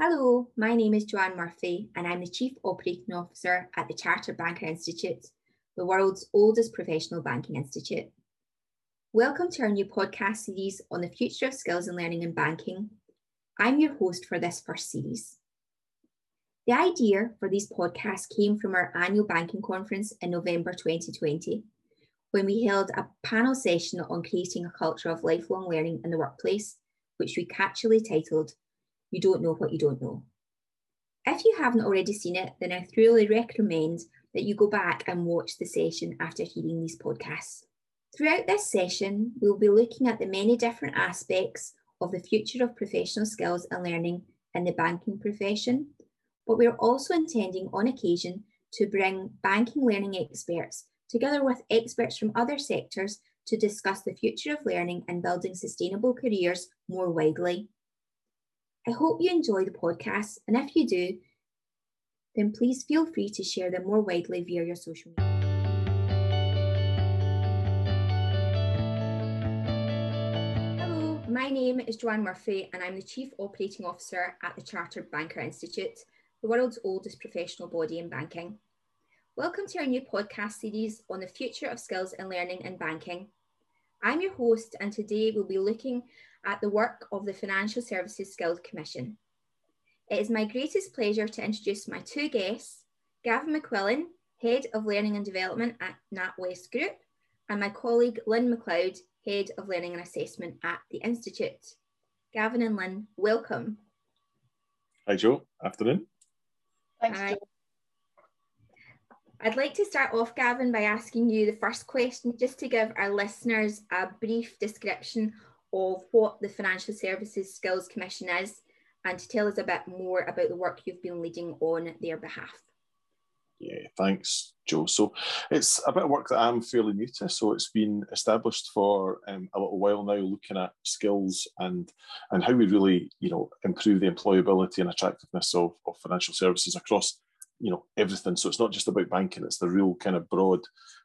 Hello, my name is Joanne Murphy and I'm the Chief Operating Officer at the Chartered Banker Institute, the world's oldest professional banking institute. Welcome to our new podcast series on the future of skills and learning in banking. I'm your host for this first series. The idea for these podcasts came from our annual banking conference in November 2020, when we held a panel session on creating a culture of lifelong learning in the workplace, which we catchily titled you don't know what you don't know. If you haven't already seen it, then I thoroughly recommend that you go back and watch the session after hearing these podcasts. Throughout this session, we'll be looking at the many different aspects of the future of professional skills and learning in the banking profession, but we're also intending on occasion to bring banking learning experts together with experts from other sectors to discuss the future of learning and building sustainable careers more widely. I hope you enjoy the podcast, and if you do, then please feel free to share them more widely via your social media. Hello, my name is Joanne Murphy, and I'm the Chief Operating Officer at the Chartered Banker Institute, the world's oldest professional body in banking. Welcome to our new podcast series on the future of skills and learning in banking. I'm your host, and today we'll be looking at the work of the Financial Services Skills Commission. It is my greatest pleasure to introduce my two guests, Gavin McQuillan, Head of Learning and Development at NatWest Group, and my colleague Lynn McLeod, Head of Learning and Assessment at the Institute. Gavin and Lynn, welcome. Hi Joe, afternoon. Thanks, Hi. Joe. I'd like to start off, Gavin, by asking you the first question, just to give our listeners a brief description of what the Financial Services Skills Commission is and to tell us a bit more about the work you've been leading on their behalf. Yeah, thanks, Joe. So it's a bit of work that I'm fairly new to. So it's been established for um, a little while now, looking at skills and and how we really, you know, improve the employability and attractiveness of, of financial services across, you know, everything. So it's not just about banking; it's the real kind of broad,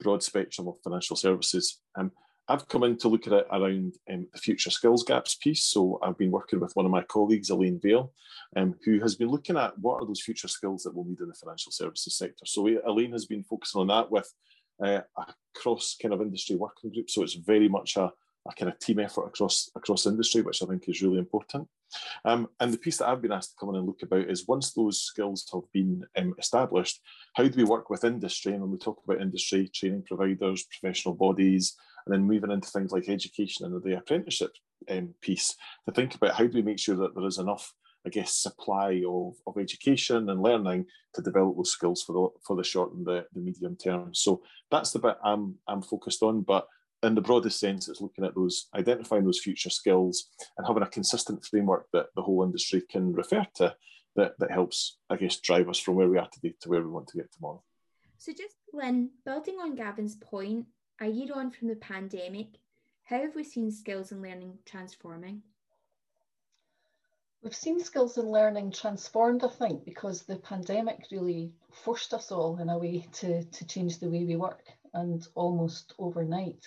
broad spectrum of financial services. Um, I've come in to look at it around um, the future skills gaps piece. So I've been working with one of my colleagues, Elaine Vale, um, who has been looking at what are those future skills that we'll need in the financial services sector. So Elaine has been focusing on that with uh, a cross kind of industry working group. So it's very much a, a kind of team effort across across industry, which I think is really important. Um, and the piece that I've been asked to come in and look about is once those skills have been um, established, how do we work with industry? And when we talk about industry, training providers, professional bodies, and then moving into things like education and the apprenticeship um, piece to think about how do we make sure that there is enough I guess supply of, of education and learning to develop those skills for the for the short and the, the medium term. So that's the bit I'm I'm focused on. But in the broadest sense, it's looking at those, identifying those future skills and having a consistent framework that the whole industry can refer to that, that helps, I guess, drive us from where we are today to where we want to get tomorrow. So just when building on Gavin's point, a year on from the pandemic, how have we seen skills and learning transforming? We've seen skills and learning transformed, I think, because the pandemic really forced us all in a way to, to change the way we work and almost overnight.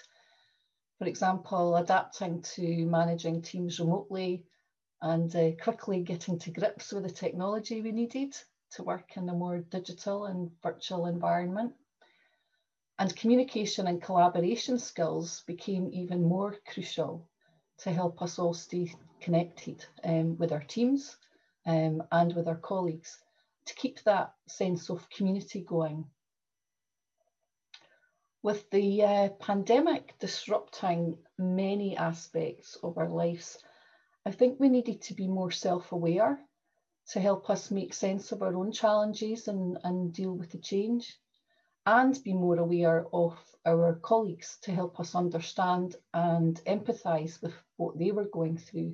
For example, adapting to managing teams remotely and uh, quickly getting to grips with the technology we needed to work in a more digital and virtual environment. And communication and collaboration skills became even more crucial to help us all stay connected um, with our teams um, and with our colleagues to keep that sense of community going. With the uh, pandemic disrupting many aspects of our lives, I think we needed to be more self aware to help us make sense of our own challenges and, and deal with the change and be more aware of our colleagues to help us understand and empathise with what they were going through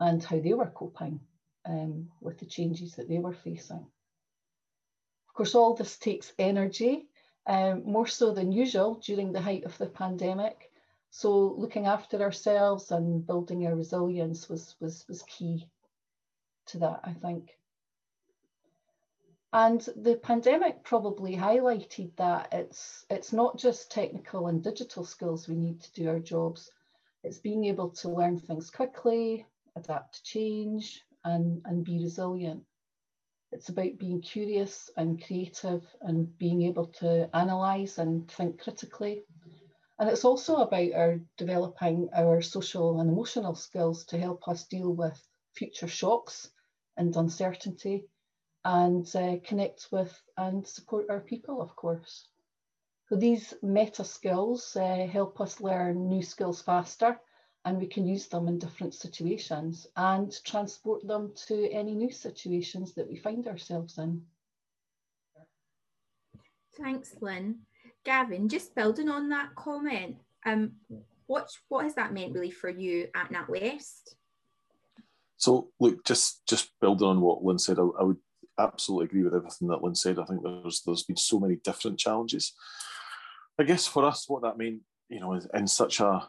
and how they were coping um, with the changes that they were facing. Of course, all this takes energy, um, more so than usual during the height of the pandemic. So looking after ourselves and building our resilience was, was, was key to that, I think. And the pandemic probably highlighted that it's, it's not just technical and digital skills we need to do our jobs, it's being able to learn things quickly, adapt to change, and, and be resilient. It's about being curious and creative and being able to analyse and think critically. And it's also about our developing our social and emotional skills to help us deal with future shocks and uncertainty and uh, connect with and support our people, of course. So these meta skills uh, help us learn new skills faster and we can use them in different situations and transport them to any new situations that we find ourselves in. Thanks, Lynn. Gavin, just building on that comment, um, what, what has that meant really for you at NatWest? So, look, just just building on what Lynn said, I, I would absolutely agree with everything that Lynn said. I think there's there's been so many different challenges. I guess for us, what that meant, you know, in such a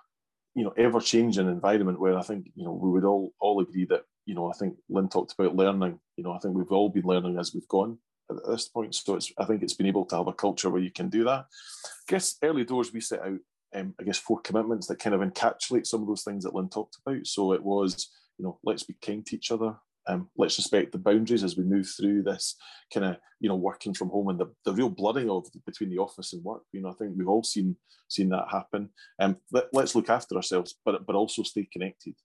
you know ever changing environment where I think you know we would all all agree that you know I think Lynn talked about learning. You know, I think we've all been learning as we've gone at this point. So it's I think it's been able to have a culture where you can do that. I guess early doors we set out, um, I guess, four commitments that kind of encapsulate some of those things that Lynn talked about. So it was you know let's be kind to each other um, let's respect the boundaries as we move through this kind of you know working from home and the, the real blurring of between the office and work. You know, I think we've all seen seen that happen. Um, let, us look after ourselves, but but also stay connected.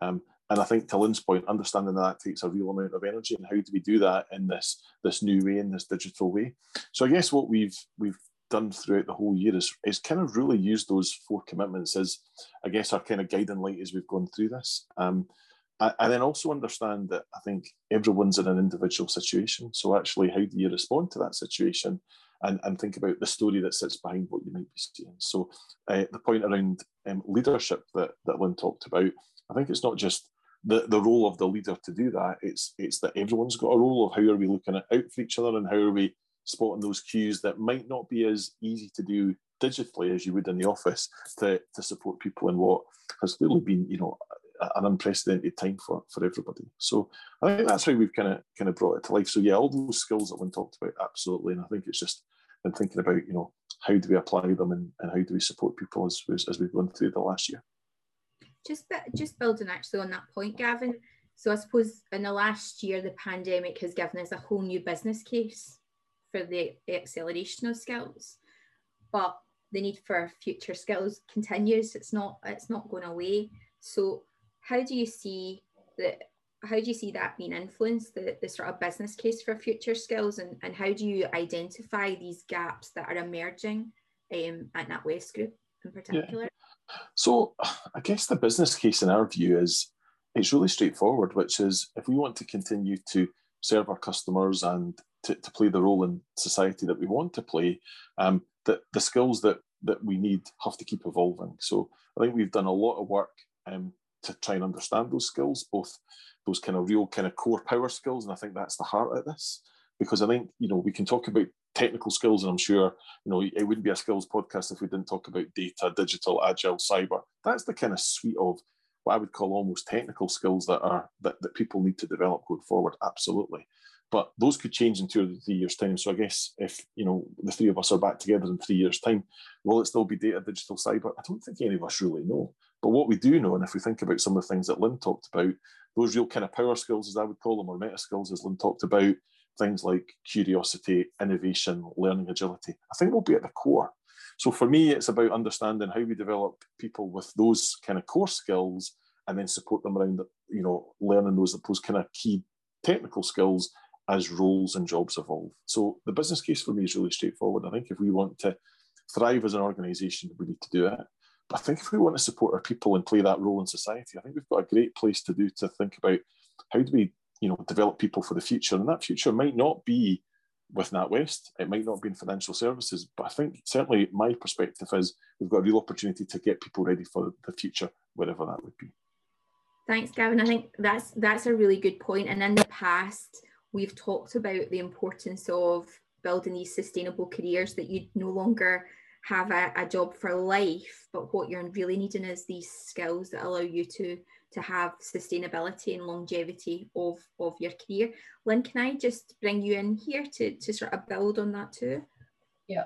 Um, and I think to Lynn's point, understanding that, that takes a real amount of energy, and how do we do that in this this new way, in this digital way? So I guess what we've we've done throughout the whole year is, is kind of really use those four commitments as, I guess, our kind of guiding light as we've gone through this. Um, and then also understand that I think everyone's in an individual situation. So actually, how do you respond to that situation? And, and think about the story that sits behind what you might be seeing. So uh, the point around um, leadership that, that Lynn talked about, I think it's not just the, the role of the leader to do that. It's it's that everyone's got a role of how are we looking out for each other and how are we spotting those cues that might not be as easy to do digitally as you would in the office to, to support people in what has clearly been, you know, an unprecedented time for, for everybody. So I think that's how we've kind of kind of brought it to life. So yeah, all those skills that Lynn talked about, absolutely. And I think it's just been thinking about, you know, how do we apply them and, and how do we support people as, as, we've gone through the last year. Just just building actually on that point, Gavin. So I suppose in the last year, the pandemic has given us a whole new business case for the acceleration of skills. But the need for future skills continues. It's not it's not going away. So how do you see that how do you see that being influenced the, the sort of business case for future skills and, and how do you identify these gaps that are emerging um, at NatWest Group in particular? Yeah. So I guess the business case in our view is it's really straightforward, which is if we want to continue to serve our customers and to, to play the role in society that we want to play, um, that the skills that that we need have to keep evolving. So I think we've done a lot of work um, to try and understand those skills, both those kind of real kind of core power skills, and I think that's the heart of this. Because I think you know we can talk about technical skills, and I'm sure you know it wouldn't be a skills podcast if we didn't talk about data, digital, agile, cyber. That's the kind of suite of what I would call almost technical skills that are that, that people need to develop going forward. Absolutely. But those could change in two or three years' time. So I guess if you know the three of us are back together in three years' time, will it still be data, digital, cyber? I don't think any of us really know. But what we do know, and if we think about some of the things that Lynn talked about, those real kind of power skills, as I would call them, or meta skills, as Lynn talked about, things like curiosity, innovation, learning agility, I think will be at the core. So for me, it's about understanding how we develop people with those kind of core skills and then support them around, you know, learning those, those kind of key technical skills as roles and jobs evolve. So the business case for me is really straightforward. I think if we want to thrive as an organization, we need to do it. I think if we want to support our people and play that role in society, I think we've got a great place to do to think about how do we, you know, develop people for the future. And that future might not be with NatWest, it might not be in financial services, but I think certainly my perspective is we've got a real opportunity to get people ready for the future, wherever that would be. Thanks, Gavin. I think that's that's a really good point. And in the past, we've talked about the importance of building these sustainable careers that you no longer have a, a job for life, but what you're really needing is these skills that allow you to to have sustainability and longevity of, of your career. Lynn, can I just bring you in here to, to sort of build on that too? Yeah.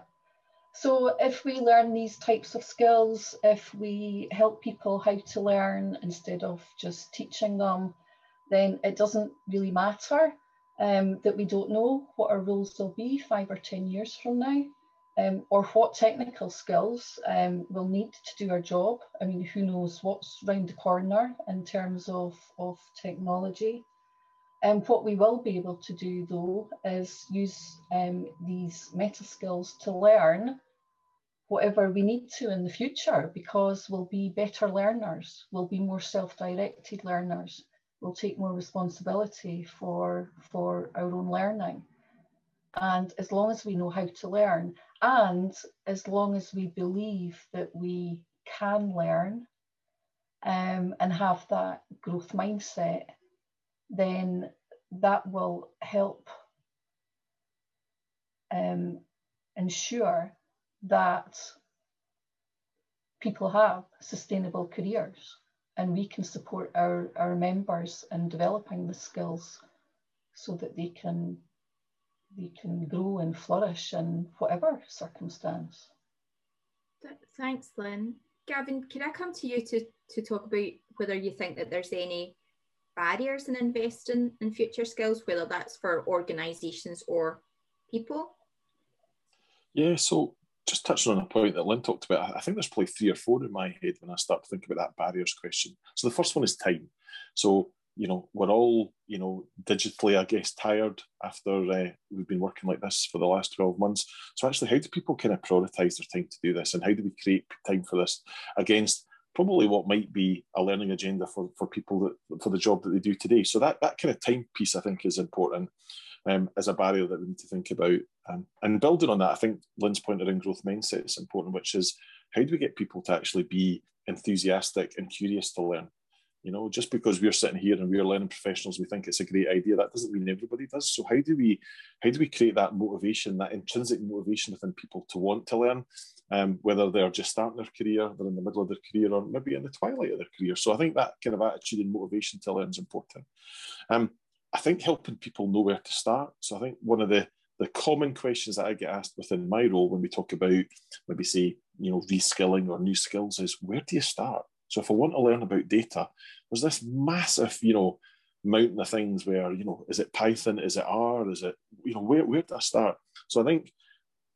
So if we learn these types of skills, if we help people how to learn instead of just teaching them, then it doesn't really matter um, that we don't know what our roles will be five or 10 years from now, um, or what technical skills um, we'll need to do our job. I mean, who knows what's round the corner in terms of, of technology. And what we will be able to do though is use um, these meta skills to learn whatever we need to in the future because we'll be better learners, we'll be more self-directed learners, we'll take more responsibility for, for our own learning. And as long as we know how to learn, and as long as we believe that we can learn um, and have that growth mindset, then that will help um, ensure that people have sustainable careers and we can support our, our members in developing the skills so that they can they can grow and flourish in whatever circumstance. Thanks, Lynn. Gavin, can I come to you to, to talk about whether you think that there's any barriers in investing in future skills, whether that's for organisations or people? Yeah, so just touching on a point that Lynn talked about, I think there's probably three or four in my head when I start to think about that barriers question. So the first one is time. So, you know, we're all, you know, digitally, I guess, tired after uh, we've been working like this for the last 12 months. So actually, how do people kind of prioritize their time to do this? And how do we create time for this against probably what might be a learning agenda for, for people that, for the job that they do today? So that, that kind of time piece, I think, is important um, as a barrier that we need to think about. Um, and building on that, I think Lynn's point around growth mindset is important, which is how do we get people to actually be enthusiastic and curious to learn? You know, just because we're sitting here and we're learning professionals, we think it's a great idea. That doesn't mean everybody does. So how do we how do we create that motivation, that intrinsic motivation within people to want to learn, um, whether they're just starting their career, they're in the middle of their career, or maybe in the twilight of their career. So I think that kind of attitude and motivation to learn is important. Um, I think helping people know where to start. So I think one of the the common questions that I get asked within my role when we talk about maybe say you know reskilling or new skills is where do you start? So if I want to learn about data, there's this massive you know mountain of things where you know is it Python, is it R, is it you know where where do I start? So I think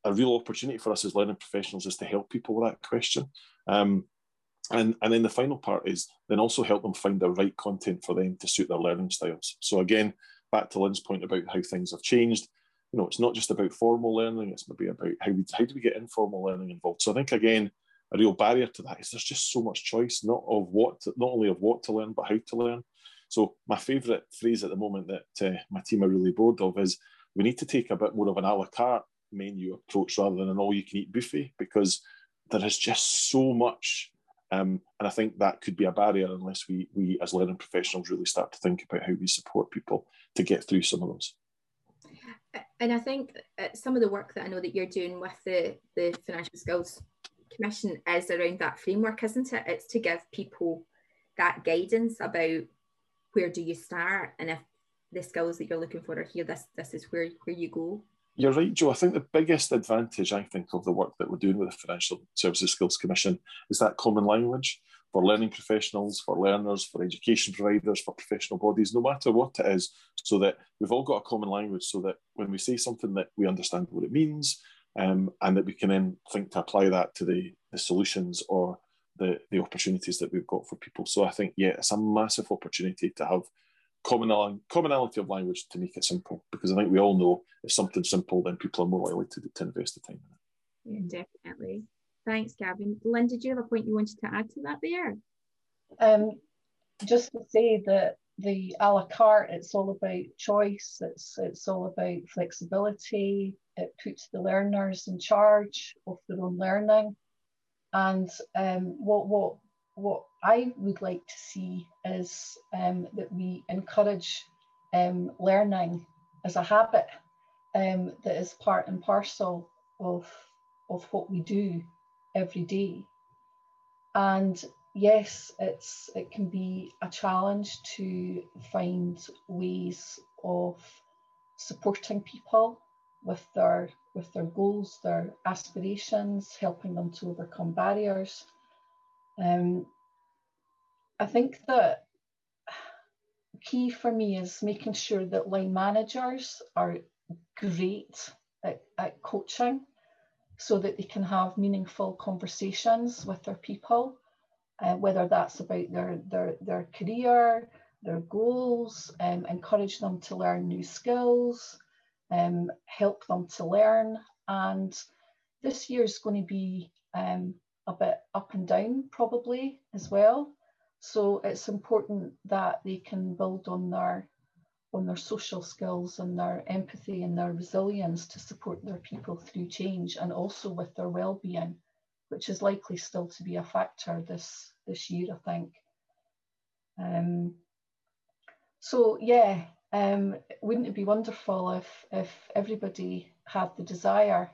a real opportunity for us as learning professionals is to help people with that question. Um, and, and then the final part is then also help them find the right content for them to suit their learning styles. So again, back to Lynn's point about how things have changed. You know, it's not just about formal learning; it's maybe about how we how do we get informal learning involved. So I think again, a real barrier to that is there's just so much choice, not of what, to, not only of what to learn, but how to learn. So my favourite phrase at the moment that uh, my team are really bored of is we need to take a bit more of an a la carte menu approach rather than an all-you-can-eat buffet because there is just so much um, and I think that could be a barrier unless we, we as learning professionals really start to think about how we support people to get through some of those. And I think uh, some of the work that I know that you're doing with the, the Financial Skills Commission is around that framework, isn't it? It's to give people that guidance about where do you start and if the skills that you're looking for are here, this this is where, where you go. You're right, Joe. I think the biggest advantage I think of the work that we're doing with the Financial Services Skills Commission is that common language for learning professionals, for learners, for education providers, for professional bodies, no matter what it is, so that we've all got a common language so that when we say something that we understand what it means um, and that we can then think to apply that to the, the solutions or the, the opportunities that we've got for people. So I think, yeah, it's a massive opportunity to have commonality of language to make it simple because I think we all know if something's simple, then people are more likely to, to invest the time in it. Yeah, definitely. Thanks, Gavin. Lynn, did you have a point you wanted to add to that there? Um, just to say that the a la carte, it's all about choice, it's, it's all about flexibility, it puts the learners in charge of their own learning. And um, what, what what I would like to see is um, that we encourage um, learning as a habit um, that is part and parcel of, of what we do every day. And yes, it's it can be a challenge to find ways of supporting people with their with their goals, their aspirations, helping them to overcome barriers. Um, I think that key for me is making sure that line managers are great at, at coaching so that they can have meaningful conversations with their people, uh, whether that's about their, their, their career, their goals, um, encourage them to learn new skills, um, help them to learn. And this year is going to be um, a bit up and down probably as well. So it's important that they can build on their on their social skills and their empathy and their resilience to support their people through change and also with their well-being, which is likely still to be a factor this this year, I think. Um, so yeah, um, wouldn't it be wonderful if if everybody had the desire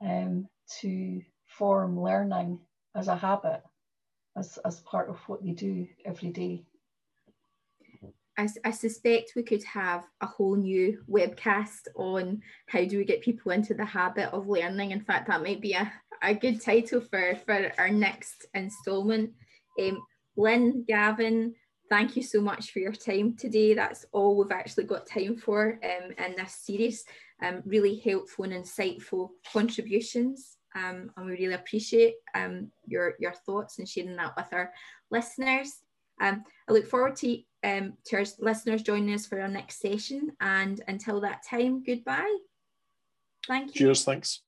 um, to form learning as a habit, as, as part of what they do every day. I, I, suspect we could have a whole new webcast on how do we get people into the habit of learning. In fact, that might be a, a good title for, for our next instalment. Um, Lynn, Gavin, thank you so much for your time today. That's all we've actually got time for um, in this series. Um, really helpful and insightful contributions um, and we really appreciate um, your, your thoughts and sharing that with our listeners. Um, I look forward to, um, to our listeners joining us for our next session. And until that time, goodbye. Thank you. Cheers. Thanks.